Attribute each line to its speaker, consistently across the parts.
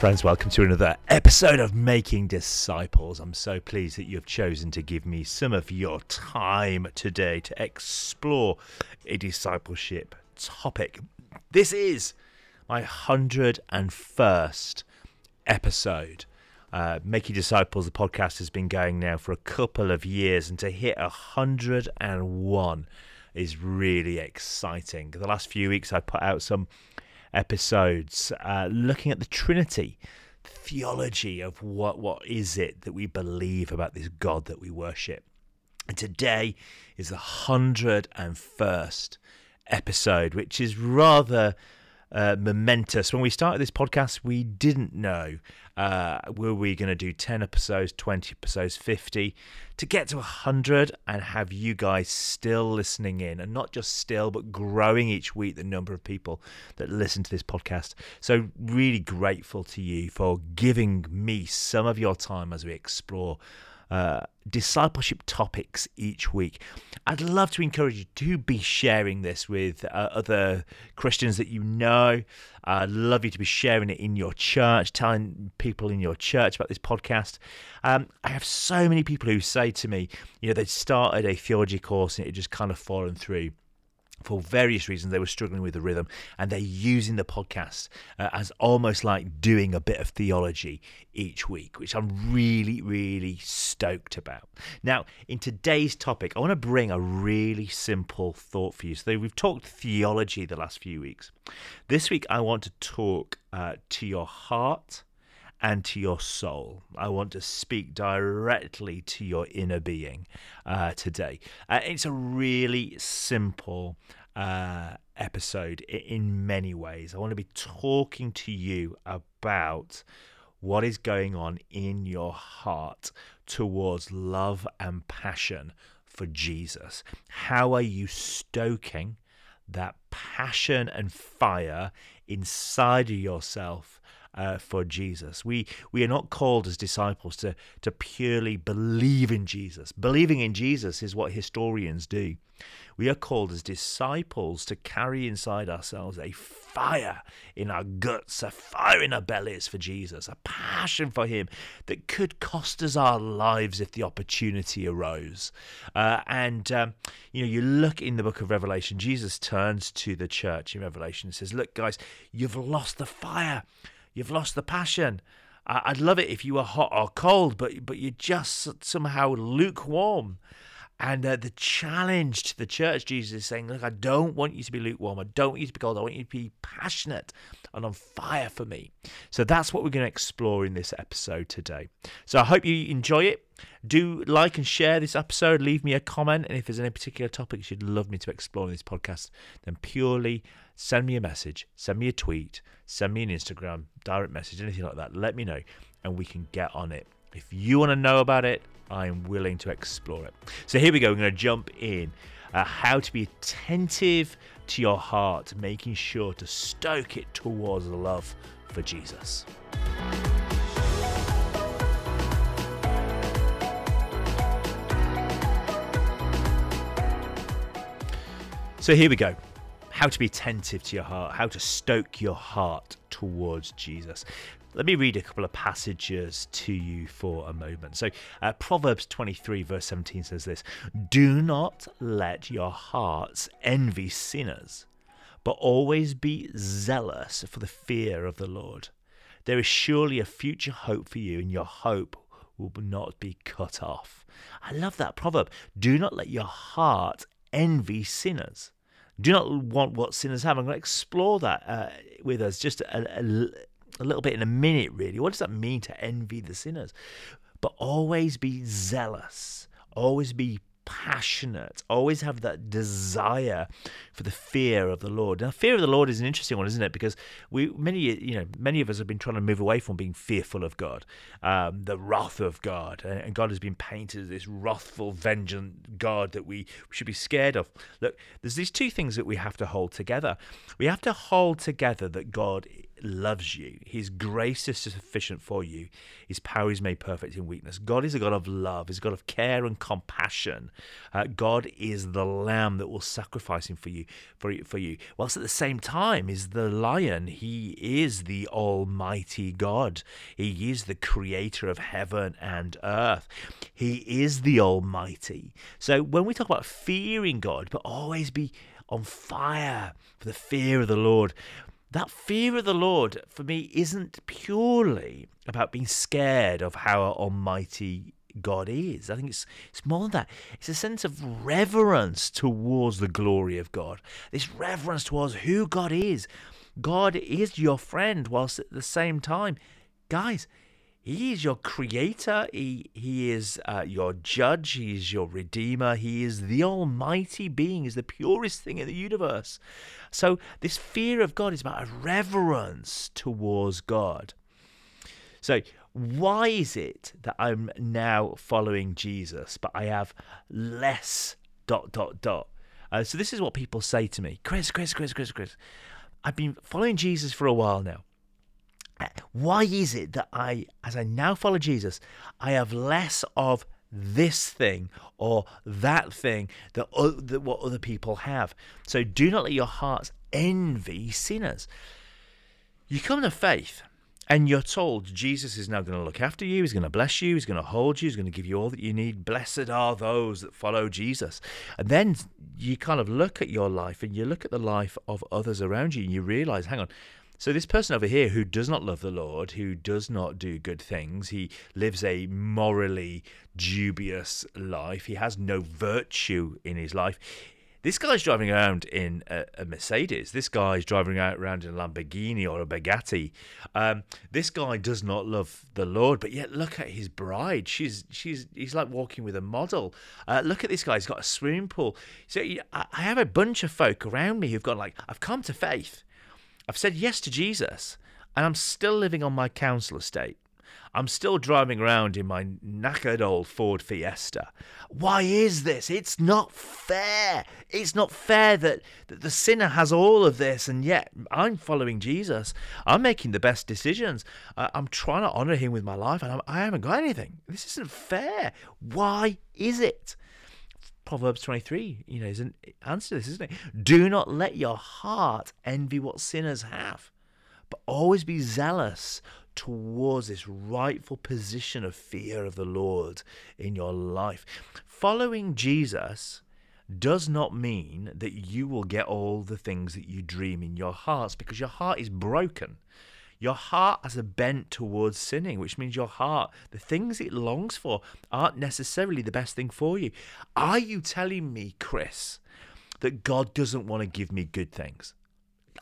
Speaker 1: Friends, welcome to another episode of Making Disciples. I'm so pleased that you've chosen to give me some of your time today to explore a discipleship topic. This is my 101st episode. Uh, Making Disciples, the podcast, has been going now for a couple of years, and to hit 101 is really exciting. The last few weeks, I put out some episodes uh, looking at the Trinity, theology of what what is it that we believe about this God that we worship. And today is the hundred and first episode, which is rather uh, momentous. When we started this podcast, we didn't know uh, were we going to do 10 episodes, 20 episodes, 50 to get to 100 and have you guys still listening in and not just still, but growing each week the number of people that listen to this podcast. So, really grateful to you for giving me some of your time as we explore uh, discipleship topics each week. I'd love to encourage you to be sharing this with uh, other Christians that you know. I'd love you to be sharing it in your church, telling people in your church about this podcast. Um, I have so many people who say to me, you know, they started a theology course and it just kind of fallen through for various reasons they were struggling with the rhythm and they're using the podcast uh, as almost like doing a bit of theology each week which i'm really really stoked about. Now in today's topic i want to bring a really simple thought for you. So we've talked theology the last few weeks. This week i want to talk uh, to your heart and to your soul. I want to speak directly to your inner being uh, today. Uh, it's a really simple uh, episode in many ways. I want to be talking to you about what is going on in your heart towards love and passion for Jesus. How are you stoking that passion and fire inside of yourself? Uh, for Jesus. We we are not called as disciples to to purely believe in Jesus. Believing in Jesus is what historians do. We are called as disciples to carry inside ourselves a fire in our guts, a fire in our bellies for Jesus, a passion for Him that could cost us our lives if the opportunity arose. Uh, and, um, you know, you look in the book of Revelation, Jesus turns to the church in Revelation and says, Look, guys, you've lost the fire. You've lost the passion. I'd love it if you were hot or cold, but but you're just somehow lukewarm. And uh, the challenge to the church, Jesus is saying, Look, I don't want you to be lukewarm. I don't want you to be cold. I want you to be passionate and on fire for me. So that's what we're going to explore in this episode today. So I hope you enjoy it. Do like and share this episode. Leave me a comment. And if there's any particular topics you'd love me to explore in this podcast, then purely send me a message, send me a tweet, send me an Instagram, direct message, anything like that. Let me know and we can get on it. If you want to know about it, I am willing to explore it. So here we go. We're going to jump in. Uh, how to be attentive to your heart, making sure to stoke it towards love for Jesus. So here we go. How to be attentive to your heart, how to stoke your heart towards Jesus. Let me read a couple of passages to you for a moment. So, uh, Proverbs 23, verse 17 says this Do not let your hearts envy sinners, but always be zealous for the fear of the Lord. There is surely a future hope for you, and your hope will not be cut off. I love that proverb. Do not let your heart envy sinners. Do not want what sinners have. I'm going to explore that uh, with us just a, a, a little bit in a minute, really. What does that mean to envy the sinners? But always be zealous, always be passionate, always have that desire for the fear of the Lord. Now, fear of the Lord is an interesting one, isn't it? Because we many you know many of us have been trying to move away from being fearful of God, um, the wrath of God, and God has been painted as this wrathful, vengeant God that we should be scared of. Look, there's these two things that we have to hold together. We have to hold together that God loves you. His grace is sufficient for you. His power is made perfect in weakness. God is a God of love. He's a God of care and compassion. Uh, God is the lamb that will sacrifice him for you, for, for you. Whilst at the same time is the lion. He is the almighty God. He is the creator of heaven and earth. He is the almighty. So when we talk about fearing God, but always be on fire for the fear of the Lord. That fear of the Lord for me isn't purely about being scared of how almighty God is. I think it's it's more than that. It's a sense of reverence towards the glory of God. This reverence towards who God is. God is your friend, whilst at the same time, guys, he is your creator. He, he is uh, your judge. He is your redeemer. He is the almighty being, is the purest thing in the universe. So, this fear of God is about a reverence towards God. So, why is it that I'm now following Jesus, but I have less dot dot dot? Uh, so, this is what people say to me Chris, Chris, Chris, Chris, Chris. I've been following Jesus for a while now why is it that I, as I now follow Jesus, I have less of this thing or that thing that, that what other people have? So do not let your hearts envy sinners. You come to faith and you're told Jesus is now going to look after you, he's going to bless you, he's going to hold you, he's going to give you all that you need. Blessed are those that follow Jesus. And then you kind of look at your life and you look at the life of others around you and you realize, hang on, so, this person over here who does not love the Lord, who does not do good things, he lives a morally dubious life, he has no virtue in his life. This guy's driving around in a, a Mercedes. This guy's driving around in a Lamborghini or a Bugatti. Um, this guy does not love the Lord, but yet look at his bride. She's she's he's like walking with a model. Uh, look at this guy. He's got a swimming pool. So I have a bunch of folk around me who've gone like, I've come to faith. I've said yes to Jesus, and I'm still living on my council estate. I'm still driving around in my knackered old Ford Fiesta. Why is this? It's not fair. It's not fair that, that the sinner has all of this and yet I'm following Jesus. I'm making the best decisions. Uh, I'm trying to honor him with my life and I'm, I haven't got anything. This isn't fair. Why is it? Proverbs 23, you know, is an answer to this, isn't it? Do not let your heart envy what sinners have, but always be zealous towards this rightful position of fear of the Lord in your life. Following Jesus does not mean that you will get all the things that you dream in your hearts because your heart is broken. Your heart has a bent towards sinning, which means your heart, the things it longs for, aren't necessarily the best thing for you. Are you telling me, Chris, that God doesn't want to give me good things?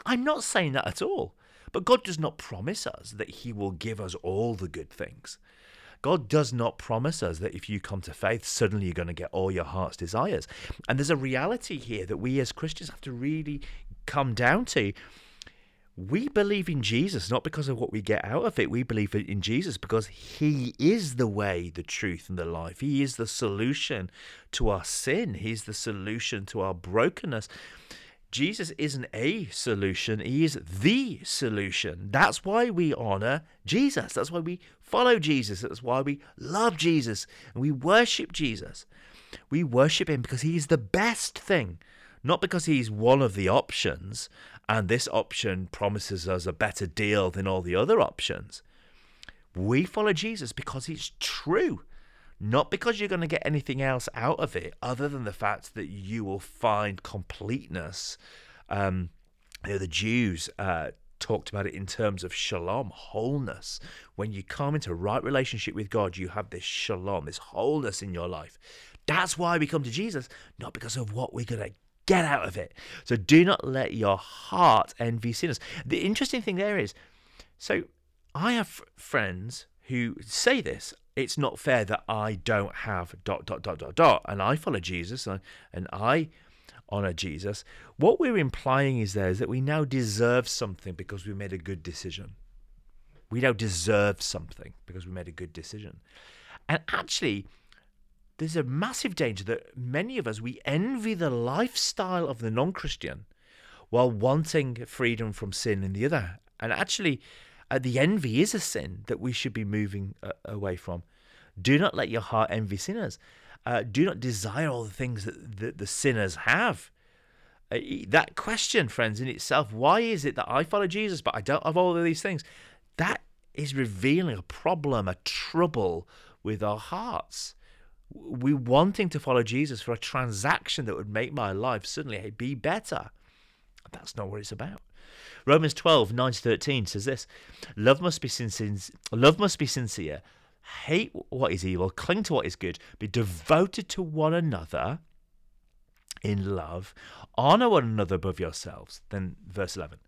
Speaker 1: I'm not saying that at all. But God does not promise us that He will give us all the good things. God does not promise us that if you come to faith, suddenly you're going to get all your heart's desires. And there's a reality here that we as Christians have to really come down to we believe in Jesus not because of what we get out of it. We believe in Jesus because He is the way, the truth, and the life. He is the solution to our sin, He's the solution to our brokenness. Jesus isn't a solution, He is the solution. That's why we honor Jesus. That's why we follow Jesus. That's why we love Jesus and we worship Jesus. We worship Him because He is the best thing, not because He's one of the options and this option promises us a better deal than all the other options. We follow Jesus because it's true, not because you're going to get anything else out of it other than the fact that you will find completeness. Um, you know, the Jews uh, talked about it in terms of shalom, wholeness. When you come into right relationship with God, you have this shalom, this wholeness in your life. That's why we come to Jesus, not because of what we're going to Get out of it. So do not let your heart envy sinners. The interesting thing there is so I have friends who say this. It's not fair that I don't have dot dot dot dot dot, and I follow Jesus and, and I honor Jesus. What we're implying is there is that we now deserve something because we made a good decision. We now deserve something because we made a good decision. And actually, there's a massive danger that many of us we envy the lifestyle of the non-Christian while wanting freedom from sin in the other And actually, uh, the envy is a sin that we should be moving uh, away from. Do not let your heart envy sinners. Uh, do not desire all the things that, that the sinners have. Uh, that question, friends, in itself, why is it that I follow Jesus but I don't have all of these things? That is revealing a problem, a trouble with our hearts. We wanting to follow Jesus for a transaction that would make my life suddenly be better. That's not what it's about. Romans 12, 9 to 13 says this Love must be sincere, love must be sincere. Hate what is evil, cling to what is good, be devoted to one another in love, honor one another above yourselves. Then verse 11.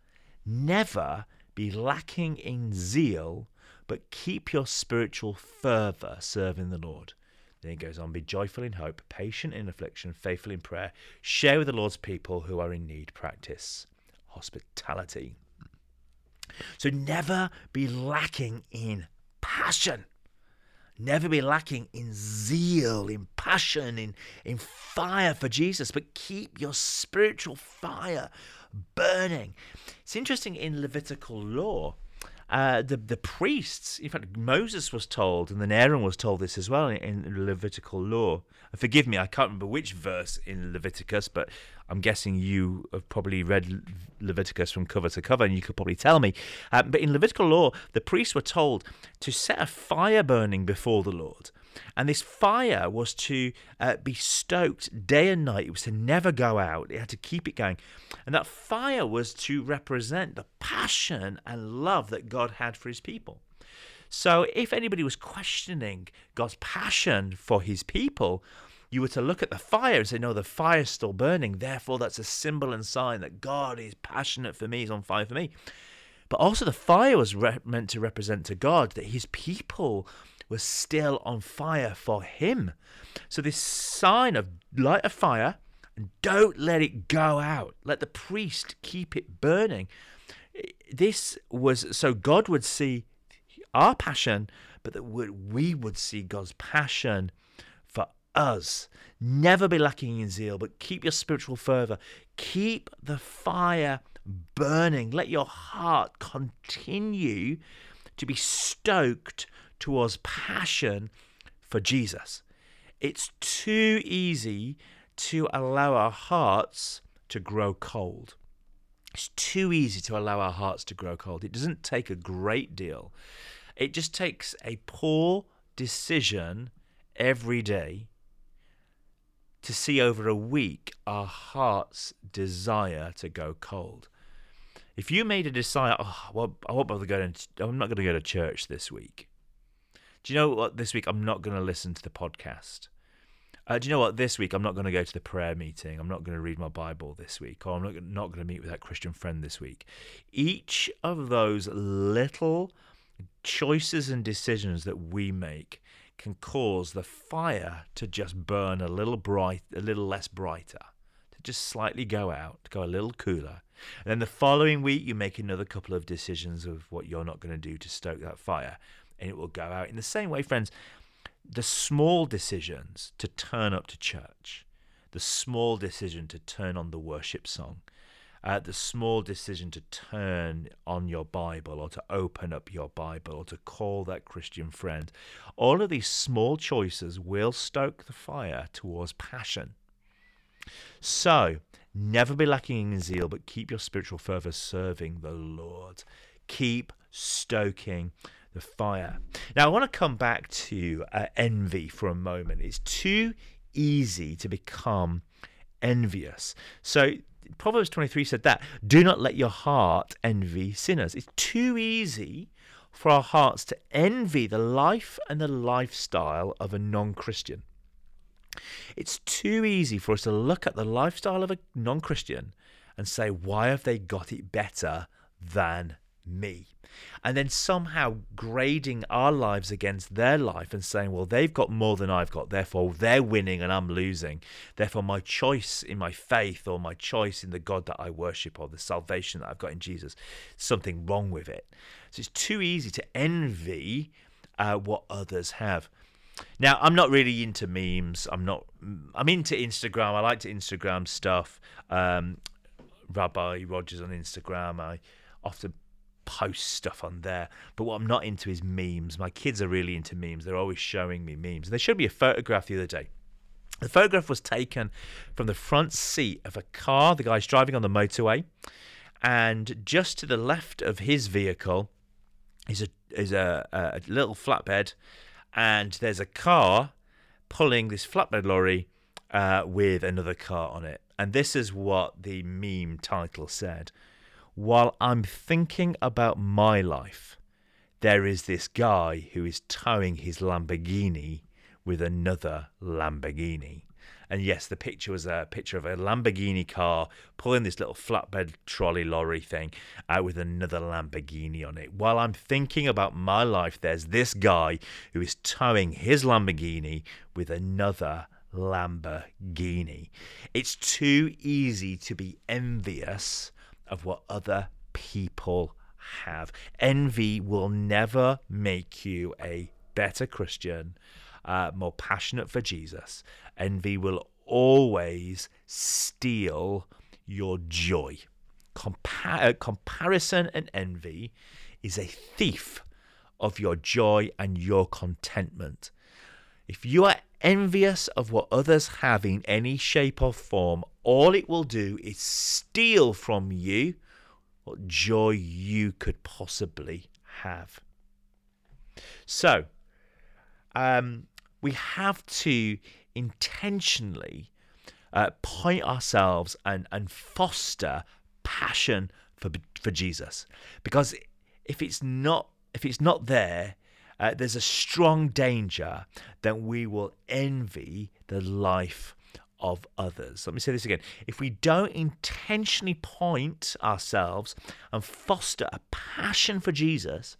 Speaker 1: Never be lacking in zeal, but keep your spiritual fervor serving the Lord. Then he goes on, be joyful in hope, patient in affliction, faithful in prayer, share with the Lord's people who are in need, practice hospitality. So never be lacking in passion. Never be lacking in zeal, in passion, in, in fire for Jesus, but keep your spiritual fire burning. It's interesting in Levitical law, uh, the the priests, in fact, Moses was told, and then Aaron was told this as well in, in Levitical law. Forgive me, I can't remember which verse in Leviticus, but I'm guessing you have probably read Leviticus from cover to cover, and you could probably tell me. Uh, but in Levitical law, the priests were told to set a fire burning before the Lord. And this fire was to uh, be stoked day and night. It was to never go out. It had to keep it going. And that fire was to represent the passion and love that God had for his people. So if anybody was questioning God's passion for his people, you were to look at the fire and say, No, the fire's still burning. Therefore, that's a symbol and sign that God is passionate for me, He's on fire for me. But also, the fire was re- meant to represent to God that His people was still on fire for him. So, this sign of light a fire and don't let it go out, let the priest keep it burning. This was so God would see our passion, but that we would see God's passion for us. Never be lacking in zeal, but keep your spiritual fervor. Keep the fire burning. Let your heart continue to be stoked towards passion for Jesus. It's too easy to allow our hearts to grow cold. It's too easy to allow our hearts to grow cold. It doesn't take a great deal. It just takes a poor decision every day to see over a week our heart's desire to go cold. If you made a desire, oh, well, I won't bother going. I'm not going to go to church this week. Do you know what? This week I'm not going to listen to the podcast. Uh, do you know what? This week I'm not going to go to the prayer meeting. I'm not going to read my Bible this week, or I'm not, not going to meet with that Christian friend this week. Each of those little choices and decisions that we make can cause the fire to just burn a little bright, a little less brighter, to just slightly go out, to go a little cooler. And then the following week, you make another couple of decisions of what you're not going to do to stoke that fire and it will go out. In the same way, friends, the small decisions to turn up to church, the small decision to turn on the worship song, uh, the small decision to turn on your Bible or to open up your Bible or to call that Christian friend, all of these small choices will stoke the fire towards passion. So, never be lacking in zeal, but keep your spiritual fervor serving the Lord. Keep stoking the fire. Now, I want to come back to uh, envy for a moment. It's too easy to become envious. So, Proverbs 23 said that do not let your heart envy sinners. It's too easy for our hearts to envy the life and the lifestyle of a non Christian. It's too easy for us to look at the lifestyle of a non Christian and say, why have they got it better than me. And then somehow grading our lives against their life and saying, well, they've got more than I've got, therefore they're winning and I'm losing. Therefore, my choice in my faith or my choice in the God that I worship or the salvation that I've got in Jesus, something wrong with it. So it's too easy to envy uh, what others have. Now, I'm not really into memes. I'm not. I'm into Instagram. I like to Instagram stuff. Um, Rabbi Rogers on Instagram. I often post stuff on there. But what I'm not into is memes. My kids are really into memes. They're always showing me memes. They showed me a photograph the other day. The photograph was taken from the front seat of a car. The guy's driving on the motorway, and just to the left of his vehicle is a is a, a little flatbed, and there's a car pulling this flatbed lorry uh, with another car on it. And this is what the meme title said while I'm thinking about my life, there is this guy who is towing his Lamborghini with another Lamborghini. And yes, the picture was a picture of a Lamborghini car pulling this little flatbed trolley lorry thing out with another Lamborghini on it. While I'm thinking about my life, there's this guy who is towing his Lamborghini with another Lamborghini. It's too easy to be envious of what other people have. Envy will never make you a better Christian, uh, more passionate for Jesus. Envy will always steal your joy. Compa- uh, comparison and envy is a thief of your joy and your contentment. If you are envious of what others have in any shape or form, all it will do is steal from you what joy you could possibly have. So, um, we have to intentionally uh, point ourselves and, and foster passion for for Jesus, because if it's not if it's not there, uh, there's a strong danger that we will envy the life of others. Let me say this again. If we don't intentionally point ourselves and foster a passion for Jesus,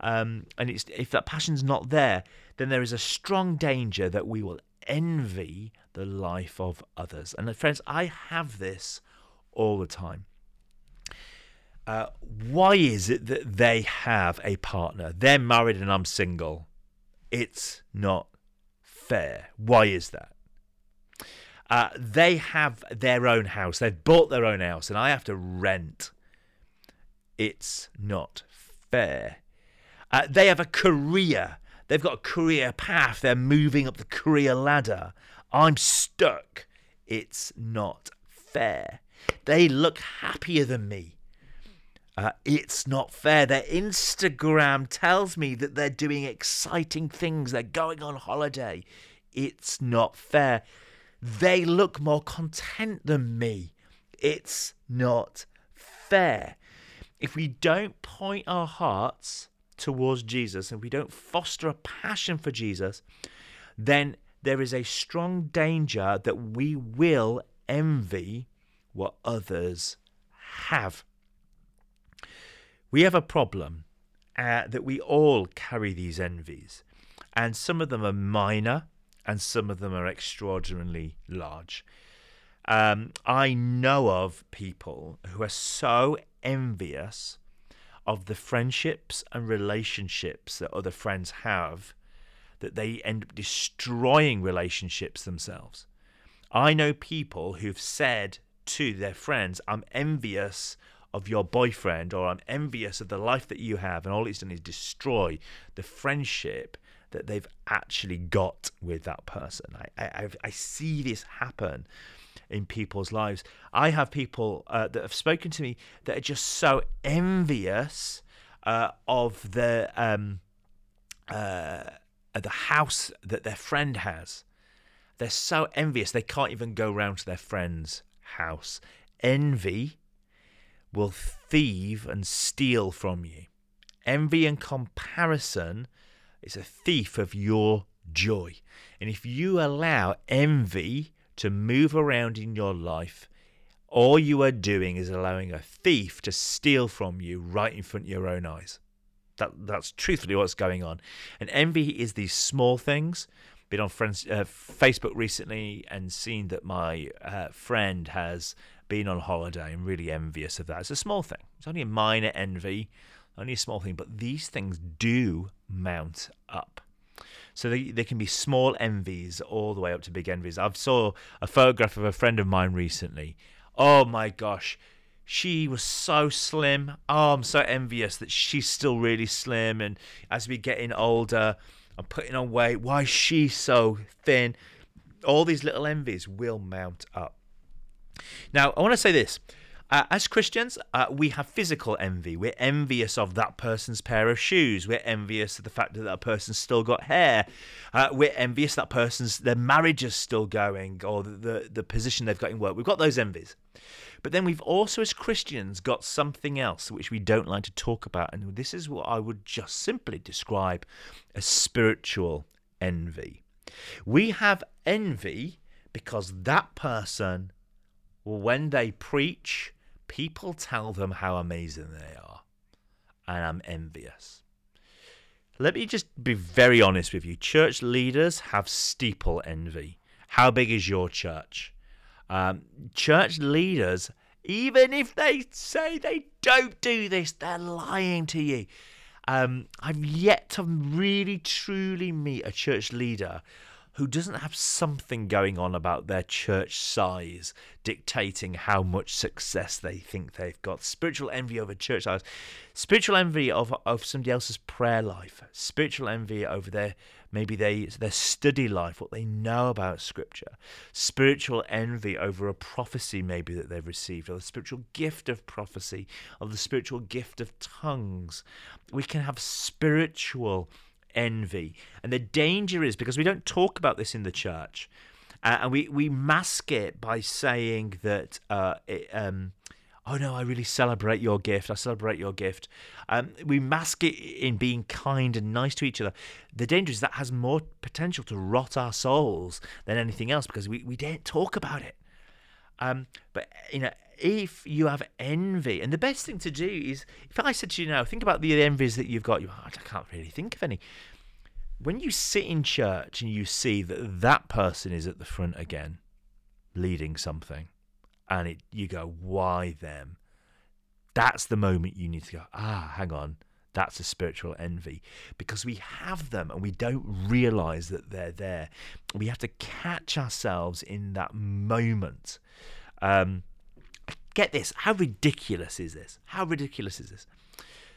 Speaker 1: um, and if that passion's not there, then there is a strong danger that we will envy the life of others. And friends, I have this all the time. Uh, why is it that they have a partner? They're married and I'm single. It's not fair. Why is that? Uh, they have their own house. They've bought their own house, and I have to rent. It's not fair. Uh, they have a career. They've got a career path. They're moving up the career ladder. I'm stuck. It's not fair. They look happier than me. Uh, it's not fair. Their Instagram tells me that they're doing exciting things. They're going on holiday. It's not fair. They look more content than me. It's not fair. If we don't point our hearts towards Jesus and we don't foster a passion for Jesus, then there is a strong danger that we will envy what others have. We have a problem uh, that we all carry these envies, and some of them are minor and some of them are extraordinarily large. Um, I know of people who are so envious of the friendships and relationships that other friends have that they end up destroying relationships themselves. I know people who've said to their friends, I'm envious of your boyfriend or I'm envious of the life that you have, and all it's done is destroy the friendship that they've actually got with that person. I, I, I see this happen in people's lives. I have people uh, that have spoken to me that are just so envious uh, of the um, uh, the house that their friend has. They're so envious they can't even go round to their friend's house. Envy will thieve and steal from you. Envy and comparison it's a thief of your joy. And if you allow envy to move around in your life, all you are doing is allowing a thief to steal from you right in front of your own eyes. That, that's truthfully what's going on. And envy is these small things. Been on friends, uh, Facebook recently and seen that my uh, friend has been on holiday and really envious of that. It's a small thing. It's only a minor envy only a small thing, but these things do mount up. So they, they can be small envies all the way up to big envies. I've saw a photograph of a friend of mine recently. Oh my gosh, she was so slim. Oh, I'm so envious that she's still really slim. And as we're getting older, I'm putting on weight. Why is she so thin? All these little envies will mount up. Now, I want to say this. Uh, as Christians, uh, we have physical envy. We're envious of that person's pair of shoes. We're envious of the fact that that person's still got hair. Uh, we're envious that person's their marriage is still going or the, the, the position they've got in work. We've got those envies. But then we've also, as Christians, got something else which we don't like to talk about. And this is what I would just simply describe as spiritual envy. We have envy because that person, when they preach, people tell them how amazing they are, and I'm envious. Let me just be very honest with you. Church leaders have steeple envy. How big is your church? Um, church leaders, even if they say they don't do this, they're lying to you. Um, I've yet to really truly meet a church leader who doesn't have something going on about their church size dictating how much success they think they've got. Spiritual envy over church size, spiritual envy of, of somebody else's prayer life, spiritual envy over their maybe they their study life, what they know about scripture, spiritual envy over a prophecy maybe that they've received, or the spiritual gift of prophecy, or the spiritual gift of tongues. We can have spiritual envy. And the danger is because we don't talk about this in the church, uh, and we, we mask it by saying that, uh, it, um, oh no, I really celebrate your gift. I celebrate your gift. Um, we mask it in being kind and nice to each other. The danger is that has more potential to rot our souls than anything else because we, we don't talk about it. Um, but you know, if you have envy, and the best thing to do is, if I said to you now, think about the envies that you've got. You, I can't really think of any. When you sit in church and you see that that person is at the front again, leading something, and it, you go, why them? That's the moment you need to go. Ah, hang on. That's a spiritual envy because we have them and we don't realize that they're there. We have to catch ourselves in that moment. Um, get this how ridiculous is this? How ridiculous is this?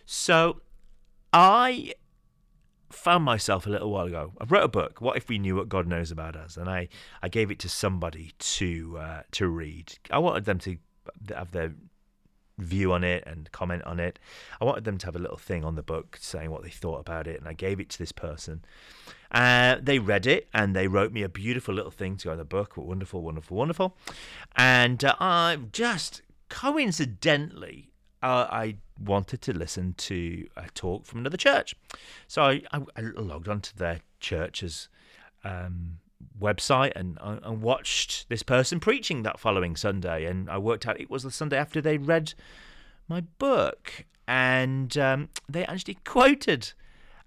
Speaker 1: So, I found myself a little while ago. I wrote a book, "What If We Knew What God Knows About Us," and I, I gave it to somebody to uh, to read. I wanted them to have their view on it and comment on it. I wanted them to have a little thing on the book saying what they thought about it, and I gave it to this person. Uh, they read it and they wrote me a beautiful little thing to go in the book. Wonderful, wonderful, wonderful. And uh, I just coincidentally, uh, I wanted to listen to a talk from another church. So I, I, I logged onto their church's um, website and, uh, and watched this person preaching that following Sunday. And I worked out it was the Sunday after they read my book. And um, they actually quoted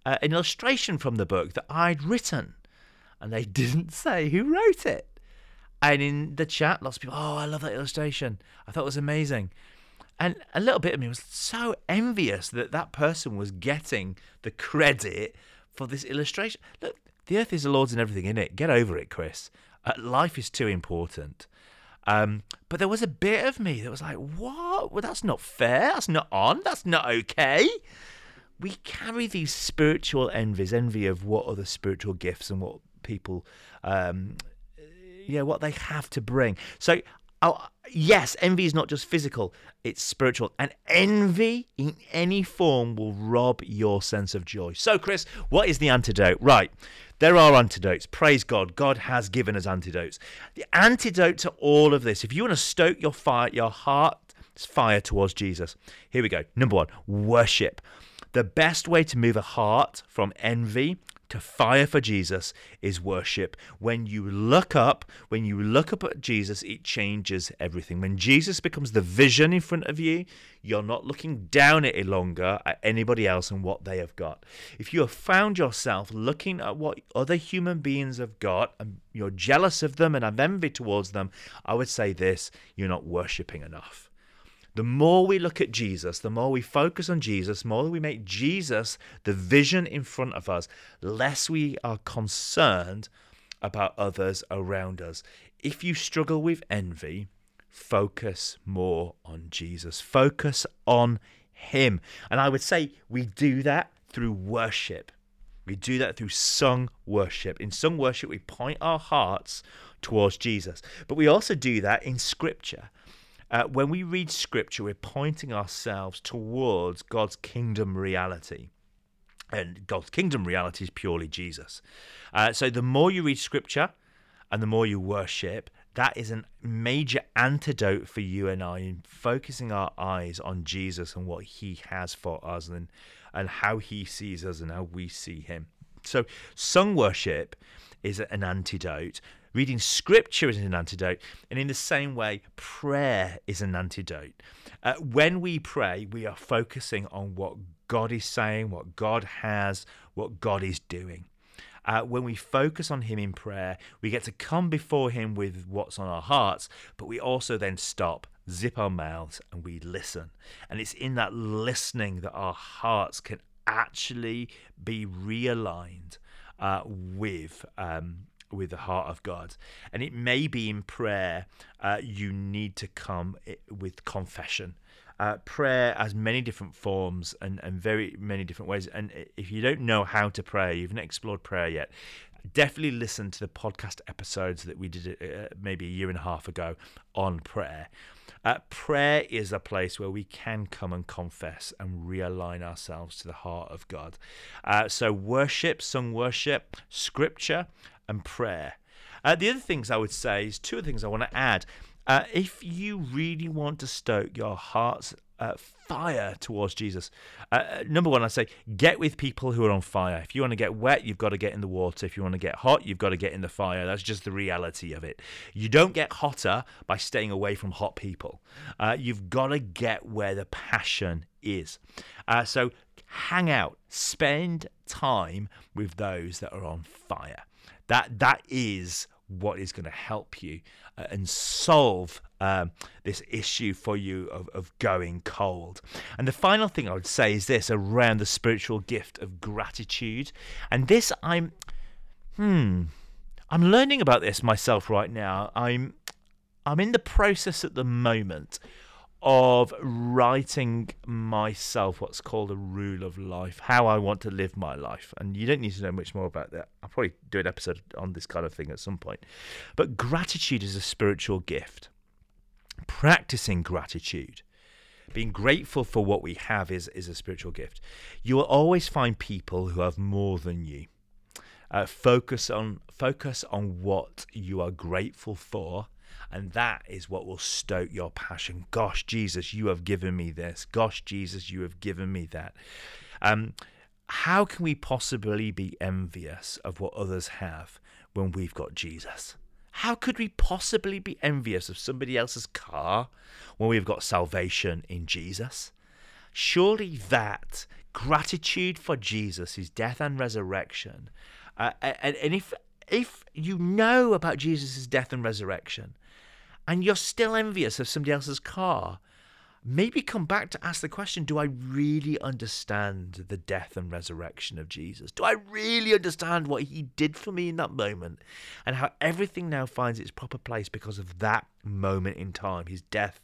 Speaker 1: uh, an illustration from the book that I'd written. And they didn't say who wrote it. And in the chat, lots of people, oh, I love that illustration. I thought it was amazing. And a little bit of me was so envious that that person was getting the credit for this illustration. Look, the earth is the Lord's and everything in it. Get over it, Chris. Uh, life is too important. Um, but there was a bit of me that was like, what? Well, that's not fair. That's not on. That's not okay. We carry these spiritual envies, envy of what other spiritual gifts and what people, um, yeah, what they have to bring. So Oh, yes, envy is not just physical, it's spiritual. And envy in any form will rob your sense of joy. So, Chris, what is the antidote? Right, there are antidotes. Praise God. God has given us antidotes. The antidote to all of this, if you want to stoke your fire, your heart's fire towards Jesus, here we go. Number one, worship. The best way to move a heart from envy to fire for Jesus is worship. When you look up, when you look up at Jesus, it changes everything. When Jesus becomes the vision in front of you, you're not looking down at it longer at anybody else and what they have got. If you have found yourself looking at what other human beings have got and you're jealous of them and have envy towards them, I would say this you're not worshipping enough. The more we look at Jesus, the more we focus on Jesus, the more we make Jesus the vision in front of us, less we are concerned about others around us. If you struggle with envy, focus more on Jesus. Focus on Him. And I would say we do that through worship. We do that through sung worship. In sung worship, we point our hearts towards Jesus. But we also do that in Scripture. Uh, when we read Scripture, we're pointing ourselves towards God's kingdom reality. And God's kingdom reality is purely Jesus. Uh, so the more you read Scripture and the more you worship, that is a major antidote for you and I in focusing our eyes on Jesus and what he has for us and, and how he sees us and how we see him. So, sung worship is an antidote. Reading scripture is an antidote. And in the same way, prayer is an antidote. Uh, when we pray, we are focusing on what God is saying, what God has, what God is doing uh, when we focus on Him in prayer, we get to come before Him with what's on our hearts, but we also then stop, zip our mouths, and we listen. And it's in that listening that our hearts can actually be realigned uh, with. Um, with the heart of God. And it may be in prayer uh, you need to come with confession. Uh, prayer has many different forms and, and very many different ways. And if you don't know how to pray, you've not explored prayer yet, definitely listen to the podcast episodes that we did uh, maybe a year and a half ago on prayer. Uh, prayer is a place where we can come and confess and realign ourselves to the heart of God. Uh, so, worship, sung worship, scripture, and prayer. Uh, the other things I would say is two things I want to add. Uh, if you really want to stoke your heart's uh, fire towards Jesus, uh, uh, number one, I say get with people who are on fire. If you want to get wet, you've got to get in the water. If you want to get hot, you've got to get in the fire. That's just the reality of it. You don't get hotter by staying away from hot people. Uh, you've got to get where the passion is. Uh, so hang out, spend time with those that are on fire. That that is what is going to help you uh, and solve um, this issue for you of, of going cold. And the final thing I would say is this around the spiritual gift of gratitude. And this I'm, hmm, I'm learning about this myself right now. I'm, I'm in the process at the moment of writing myself what's called a rule of life, how I want to live my life. And you don't need to know much more about that. I'll probably do an episode on this kind of thing at some point. But gratitude is a spiritual gift. Practicing gratitude, being grateful for what we have, is, is a spiritual gift. You will always find people who have more than you. Uh, focus on focus on what you are grateful for and that is what will stoke your passion. Gosh, Jesus, you have given me this. Gosh, Jesus, you have given me that. Um, how can we possibly be envious of what others have when we've got Jesus? How could we possibly be envious of somebody else's car when we've got salvation in Jesus? Surely that gratitude for Jesus, his death and resurrection, uh, and, and if if you know about Jesus' death and resurrection, and you're still envious of somebody else's car, maybe come back to ask the question do I really understand the death and resurrection of Jesus? Do I really understand what he did for me in that moment and how everything now finds its proper place because of that moment in time, his death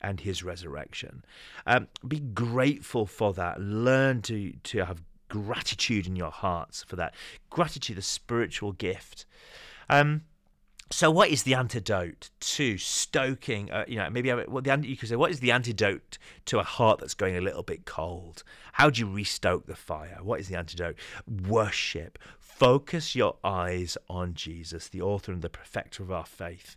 Speaker 1: and his resurrection? Um, be grateful for that. Learn to, to have gratitude in your hearts for that. Gratitude, a spiritual gift. Um, so, what is the antidote to stoking? Uh, you know, maybe what the you could say, what is the antidote to a heart that's going a little bit cold? How do you restoke the fire? What is the antidote? Worship. Focus your eyes on Jesus, the author and the perfecter of our faith.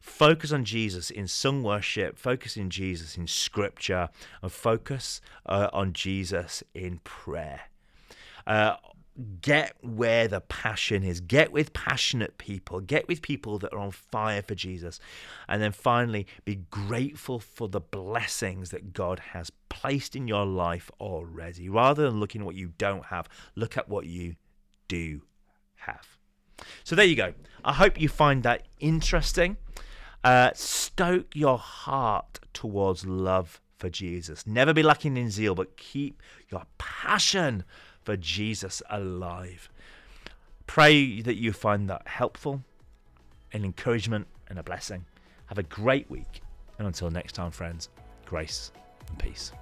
Speaker 1: Focus on Jesus in sung worship. Focus in Jesus in Scripture, and focus uh, on Jesus in prayer. Uh, get where the passion is. Get with passionate people. Get with people that are on fire for Jesus. And then finally, be grateful for the blessings that God has placed in your life already. Rather than looking at what you don't have, look at what you do have. So there you go. I hope you find that interesting. Uh, stoke your heart towards love for Jesus. Never be lacking in zeal, but keep your passion for Jesus alive. Pray that you find that helpful, an encouragement, and a blessing. Have a great week, And until next time, friends, grace and peace.